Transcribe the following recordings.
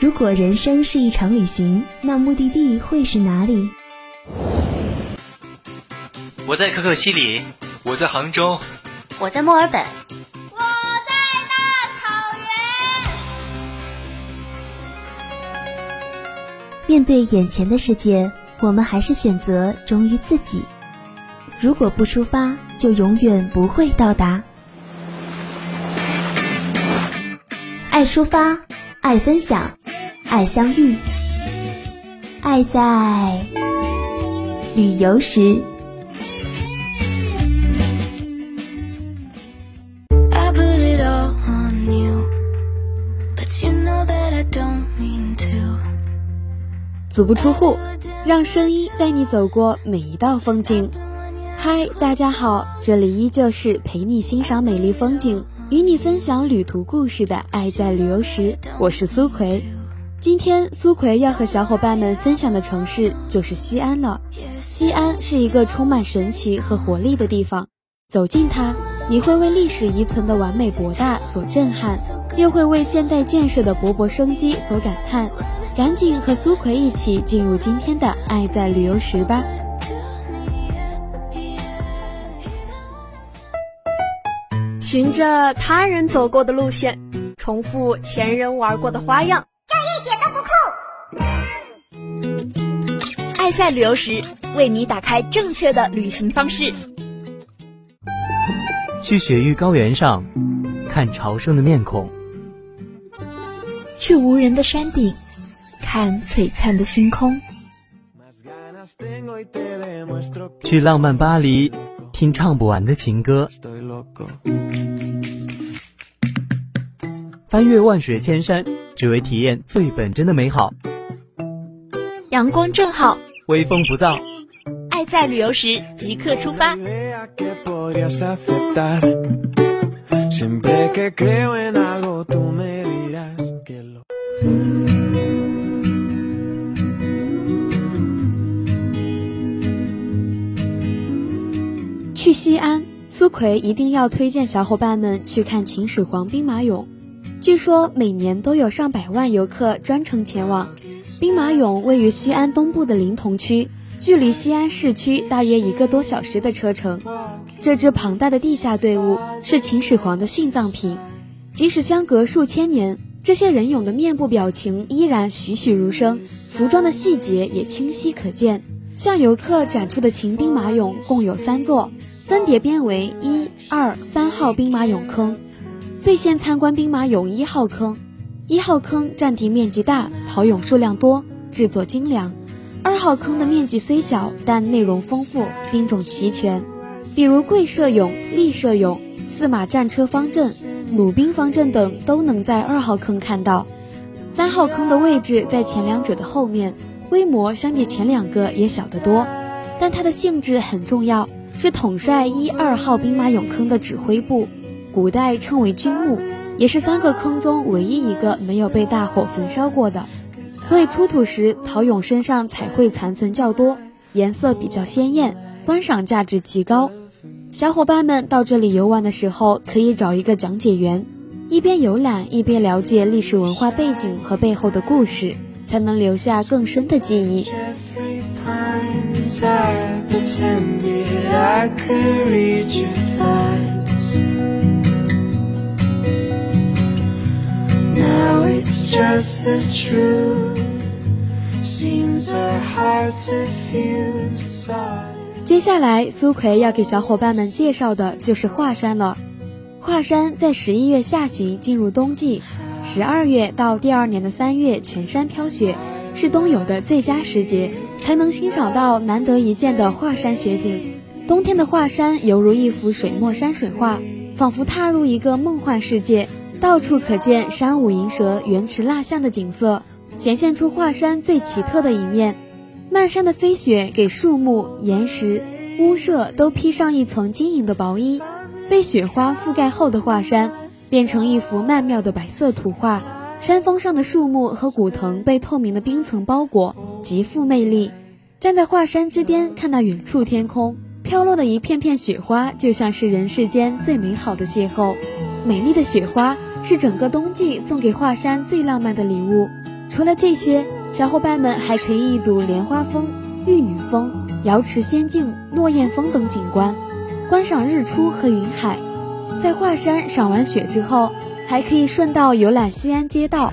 如果人生是一场旅行，那目的地会是哪里？我在可可西里，我在杭州，我在墨尔本，我在大草原。面对眼前的世界，我们还是选择忠于自己。如果不出发，就永远不会到达。爱出发，爱分享。爱相遇，爱在旅游时。足不出户，让声音带你走过每一道风景。嗨，大家好，这里依旧是陪你欣赏美丽风景，与你分享旅途故事的《爱在旅游时》，我是苏葵。今天苏葵要和小伙伴们分享的城市就是西安了。西安是一个充满神奇和活力的地方，走进它，你会为历史遗存的完美博大所震撼，又会为现代建设的勃勃生机所感叹。赶紧和苏葵一起进入今天的《爱在旅游时》吧。循着他人走过的路线，重复前人玩过的花样。爱在旅游时，为你打开正确的旅行方式。去雪域高原上看朝圣的面孔，去无人的山顶看璀璨的星空，去浪漫巴黎听唱不完的情歌，翻越万水千山，只为体验最本真的美好。阳光正好。微风不燥，爱在旅游时即刻出发。去西安，苏奎一定要推荐小伙伴们去看秦始皇兵马俑，据说每年都有上百万游客专程前往。兵马俑位于西安东部的临潼区，距离西安市区大约一个多小时的车程。这支庞大的地下队伍是秦始皇的殉葬品，即使相隔数千年，这些人俑的面部表情依然栩栩如生，服装的细节也清晰可见。向游客展出的秦兵马俑共有三座，分别编为一、二、三号兵马俑坑。最先参观兵马俑一号坑。一号坑占地面积大，陶俑数量多，制作精良。二号坑的面积虽小，但内容丰富，兵种齐全，比如跪射俑、立射俑、四马战车方阵、弩兵方阵等都能在二号坑看到。三号坑的位置在前两者的后面，规模相比前两个也小得多，但它的性质很重要，是统帅一二号兵马俑坑的指挥部，古代称为军墓。也是三个坑中唯一一个没有被大火焚烧过的，所以出土时陶俑身上彩绘残存较多，颜色比较鲜艳，观赏价值极高。小伙伴们到这里游玩的时候，可以找一个讲解员，一边游览一边了解历史文化背景和背后的故事，才能留下更深的记忆。I pretended I could read your thoughts Now it's just the truth. Seems our hearts have fused 接下来苏葵要给小伙伴们介绍的就是华山了。华山在十一月下旬进入冬季十二月到第二年的三月全山飘雪是冬游的最佳时节才能欣赏到难得一见的华山雪景。冬天的华山犹如一幅水墨山水画仿佛踏入一个梦幻世界。到处可见山舞银蛇、原驰蜡象的景色，显现出华山最奇特的一面。漫山的飞雪给树木、岩石、屋舍都披上一层晶莹的薄衣，被雪花覆盖后的华山变成一幅曼妙的白色图画。山峰上的树木和古藤被透明的冰层包裹，极富魅力。站在华山之巅，看那远处天空飘落的一片片雪花，就像是人世间最美好的邂逅。美丽的雪花。是整个冬季送给华山最浪漫的礼物。除了这些，小伙伴们还可以一睹莲花峰、玉女峰、瑶池仙境、落雁峰等景观，观赏日出和云海。在华山赏完雪之后，还可以顺道游览西安街道。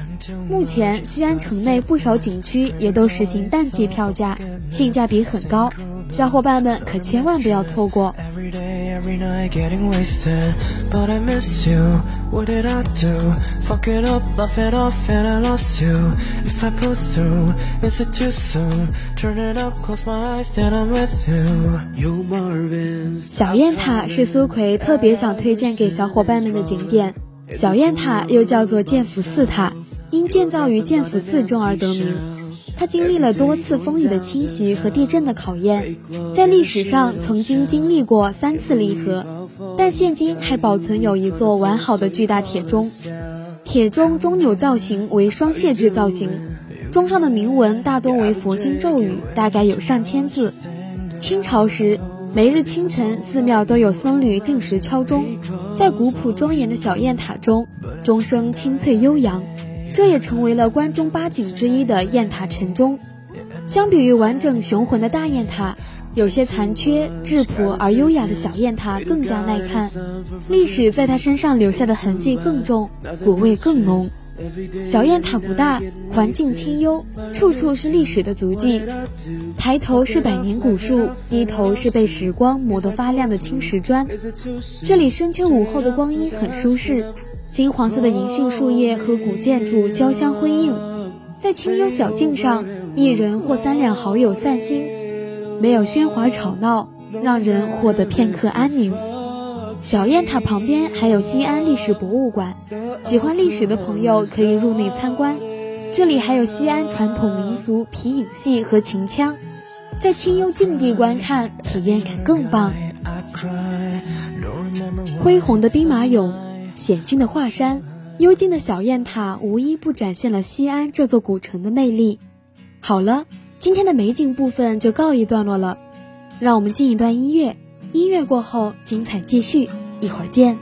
目前，西安城内不少景区也都实行淡季票价，性价比很高，小伙伴们可千万不要错过。小雁塔是苏奎特别想推荐给小伙伴们的景点。小雁塔又叫做建福寺塔，因建造于建福寺中而得名。它经历了多次风雨的侵袭和地震的考验，在历史上曾经经历过三次离合，但现今还保存有一座完好的巨大铁钟。铁钟钟钮造型为双谢制造型，钟上的铭文大多为佛经咒语，大概有上千字。清朝时。每日清晨，寺庙都有僧侣定时敲钟，在古朴庄严的小雁塔中，钟声清脆悠扬，这也成为了关中八景之一的雁塔晨钟。相比于完整雄浑的大雁塔，有些残缺、质朴而优雅的小雁塔更加耐看，历史在它身上留下的痕迹更重，古味更浓。小雁塔不大，环境清幽，处处是历史的足迹。抬头是百年古树，低头是被时光磨得发亮的青石砖。这里深秋午后的光阴很舒适，金黄色的银杏树叶和古建筑交相辉映。在清幽小径上，一人或三两好友散心，没有喧哗吵闹，让人获得片刻安宁。小雁塔旁边还有西安历史博物馆，喜欢历史的朋友可以入内参观。这里还有西安传统民俗皮影戏和秦腔，在清幽静地观看，体验感更棒。恢宏的兵马俑，险峻的华山，幽静的小雁塔，无一不展现了西安这座古城的魅力。好了，今天的美景部分就告一段落了，让我们进一段音乐。音乐过后，精彩继续，一会儿见。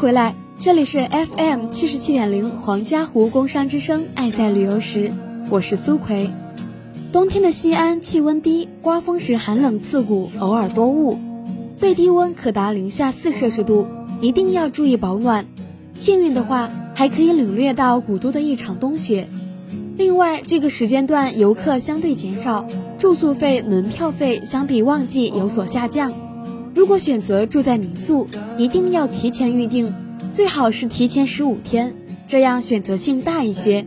回来，这里是 FM 七十七点零黄家湖工商之声，爱在旅游时，我是苏葵。冬天的西安气温低，刮风时寒冷刺骨，偶尔多雾。最低温可达零下四摄氏度，一定要注意保暖。幸运的话，还可以领略到古都的一场冬雪。另外，这个时间段游客相对减少，住宿费、门票费相比旺季有所下降。如果选择住在民宿，一定要提前预定，最好是提前十五天，这样选择性大一些。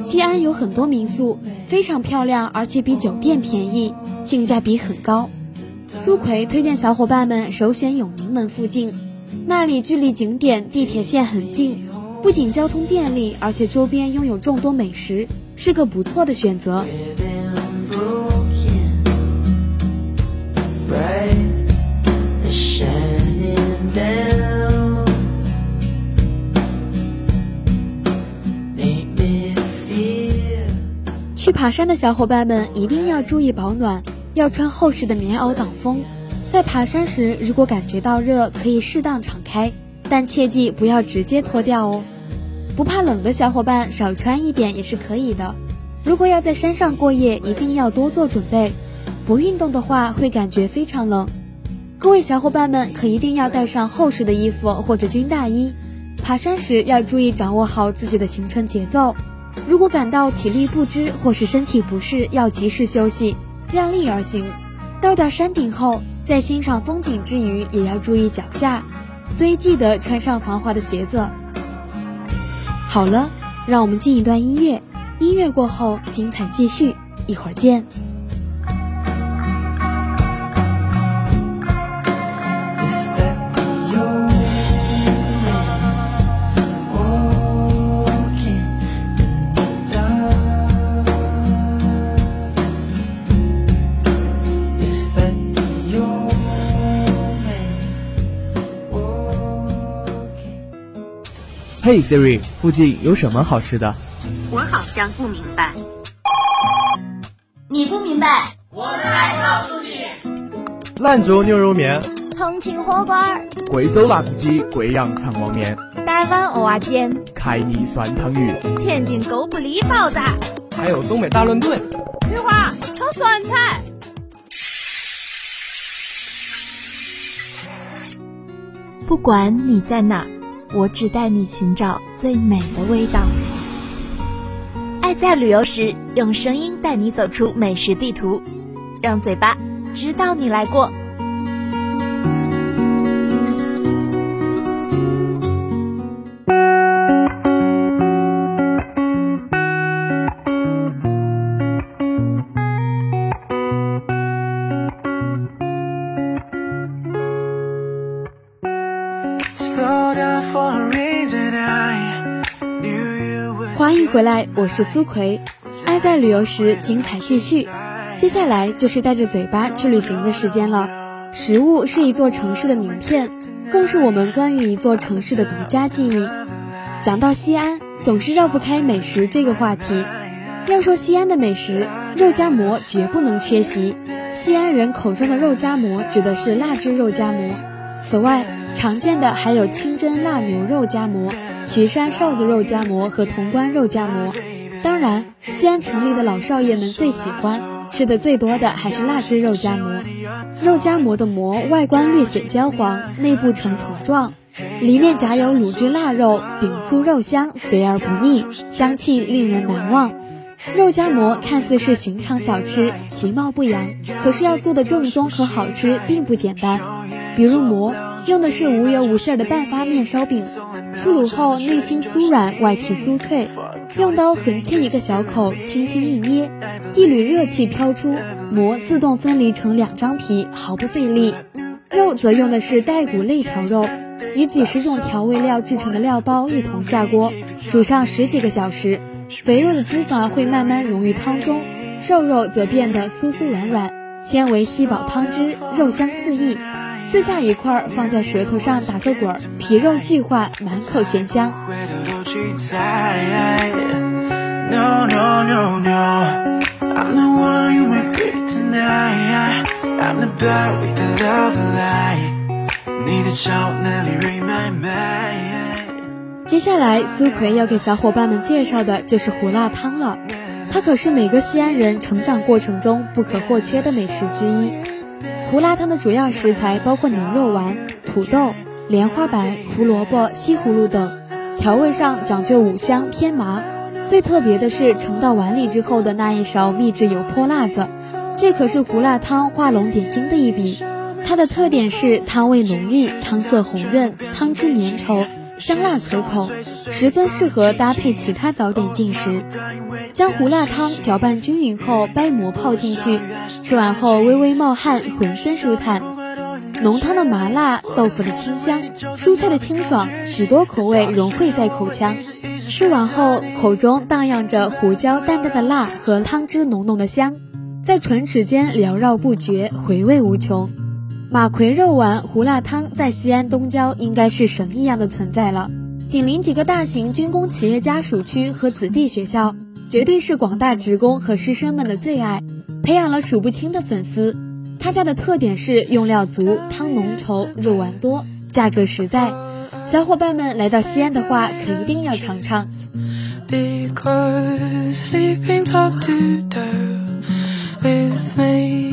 西安有很多民宿，非常漂亮，而且比酒店便宜，性价比很高。苏奎推荐小伙伴们首选永宁门附近，那里距离景点地铁线很近，不仅交通便利，而且周边拥有众多美食，是个不错的选择。爬山的小伙伴们一定要注意保暖。要穿厚实的棉袄挡风，在爬山时如果感觉到热，可以适当敞开，但切记不要直接脱掉哦。不怕冷的小伙伴少穿一点也是可以的。如果要在山上过夜，一定要多做准备。不运动的话会感觉非常冷。各位小伙伴们可一定要带上厚实的衣服或者军大衣。爬山时要注意掌握好自己的行程节奏。如果感到体力不支或是身体不适，要及时休息。量力而行，到达山顶后，在欣赏风景之余，也要注意脚下，所以记得穿上防滑的鞋子。好了，让我们进一段音乐，音乐过后，精彩继续，一会儿见。嘿，Siri，附近有什么好吃的？我好像不明白。你不明白，我们来告诉你。兰州牛肉面，重庆火锅，贵州辣子鸡，贵阳肠旺面，台湾蚵仔煎，凯里酸汤鱼，天津狗不理包子，还有东北大乱炖。菊花炒酸菜。不管你在哪，我只带你寻找最美的味道。爱在旅游时，用声音带你走出美食地图，让嘴巴知道你来过。回来，我是苏葵。爱在旅游时，精彩继续。接下来就是带着嘴巴去旅行的时间了。食物是一座城市的名片，更是我们关于一座城市的独家记忆。讲到西安，总是绕不开美食这个话题。要说西安的美食，肉夹馍绝不能缺席。西安人口中的肉夹馍，指的是腊汁肉夹馍。此外，常见的还有清真腊牛肉夹馍、岐山臊子肉夹馍和潼关肉夹馍。当然，西安城里的老少爷们最喜欢吃的最多的还是腊汁肉夹馍。肉夹馍的馍外观略显焦黄，内部呈层状，里面夹有卤汁腊肉，饼酥肉香，肥而不腻，香气令人难忘。肉夹馍看似是寻常小吃，其貌不扬，可是要做的正宗和好吃并不简单。比如馍用的是无油无馅的半发面烧饼，出炉后内心酥软，外皮酥脆，用刀横切一个小口，轻轻一捏，一缕热气飘出，馍自动分离成两张皮，毫不费力。肉则用的是带骨肋条肉，与几十种调味料制成的料包一同下锅，煮上十几个小时，肥肉的脂肪会慢慢溶于汤中，瘦肉则变得酥酥软软，纤维吸饱汤汁，肉香四溢。撕下一块放在舌头上打个滚儿，皮肉俱化，满口咸香。接下来，苏奎要给小伙伴们介绍的就是胡辣汤了，它可是每个西安人成长过程中不可或缺的美食之一。胡辣汤的主要食材包括牛肉丸、土豆、莲花白、胡萝卜、西葫芦等，调味上讲究五香偏麻。最特别的是盛到碗里之后的那一勺秘制油泼辣子，这可是胡辣汤画龙点睛的一笔。它的特点是汤味浓郁，汤色红润，汤汁粘稠，香辣可口，十分适合搭配其他早点进食。将胡辣汤搅拌均匀后，掰馍泡进去，吃完后微微冒汗，浑身舒坦。浓汤的麻辣，豆腐的清香，蔬菜的清爽，许多口味融汇在口腔。吃完后，口中荡漾着胡椒淡淡的辣和汤汁浓浓的香，在唇齿间缭绕不绝，回味无穷。马奎肉丸胡辣汤在西安东郊应该是神一样的存在了，紧邻几个大型军工企业家属区和子弟学校，绝对是广大职工和师生们的最爱，培养了数不清的粉丝。他家的特点是用料足、汤浓稠、肉丸多，价格实在。小伙伴们来到西安的话，可一定要尝尝。Because sleeping top to toe with me.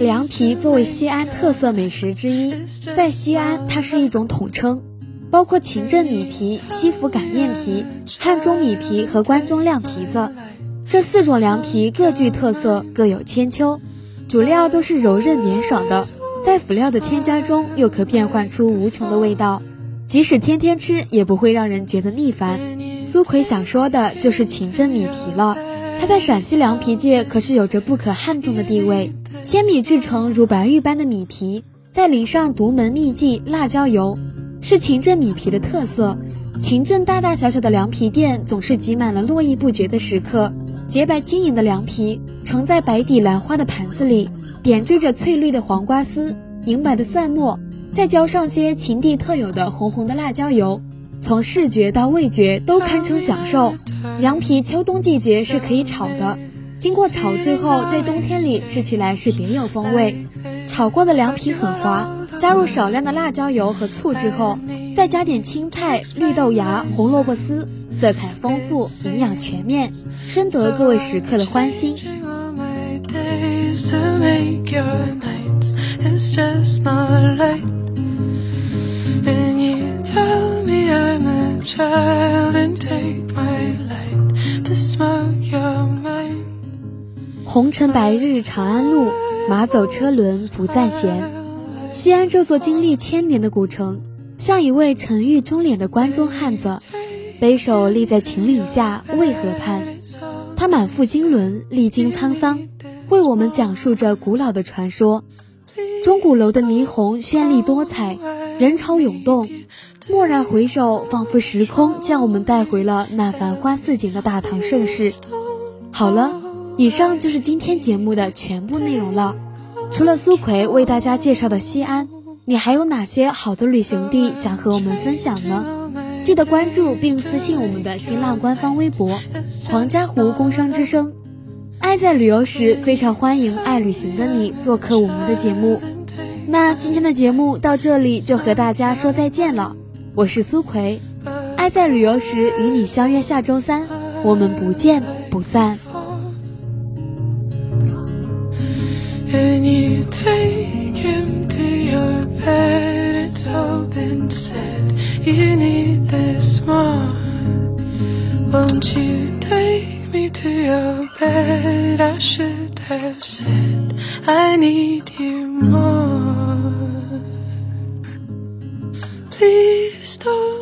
凉皮作为西安特色美食之一，在西安它是一种统称，包括秦镇米皮、西府擀面皮、汉中米皮和关中晾皮子。这四种凉皮各具特色，各有千秋。主料都是柔韧绵爽的，在辅料的添加中又可变换出无穷的味道，即使天天吃也不会让人觉得腻烦。苏奎想说的就是秦镇米皮了，它在陕西凉皮界可是有着不可撼动的地位。鲜米制成如白玉般的米皮，再淋上独门秘技辣椒油，是秦镇米皮的特色。秦镇大大小小的凉皮店总是挤满了络绎不绝的食客。洁白晶莹的凉皮盛在白底兰花的盘子里，点缀着翠绿的黄瓜丝，银白的蒜末，再浇上些秦地特有的红红的辣椒油，从视觉到味觉都堪称享受。凉皮秋冬季节是可以炒的，经过炒制后，在冬天里吃起来是别有风味。炒过的凉皮很滑，加入少量的辣椒油和醋之后，再加点青菜、绿豆芽、红萝卜丝，色彩丰富，营养全面，深得各位食客的欢心。Just not right. And you tell me i'm a child and take my light to smoke your mind. 红尘白日长安路马走车轮不再闲。西安这座经历千年的古城像一位沉郁中脸的关中汉子背首立在秦岭下渭河畔。他满腹经纶历经沧桑为我们讲述着古老的传说。钟鼓楼的霓虹绚丽多彩，人潮涌动。蓦然回首，仿佛时空将我们带回了那繁花似锦的大唐盛世。好了。以上就是今天节目的全部内容了。除了苏奎为大家介绍的西安，你还有哪些好的旅行地想和我们分享呢？记得关注并私信我们的新浪官方微博“黄家湖工商之声”。爱在旅游时，非常欢迎爱旅行的你做客我们的节目。那今天的节目到这里就和大家说再见了。我是苏奎，爱在旅游时与你相约下周三，我们不见不散。And you take him to your bed, it's all been said. You need this more. Won't you take me to your bed? I should have said, I need you more. Stop.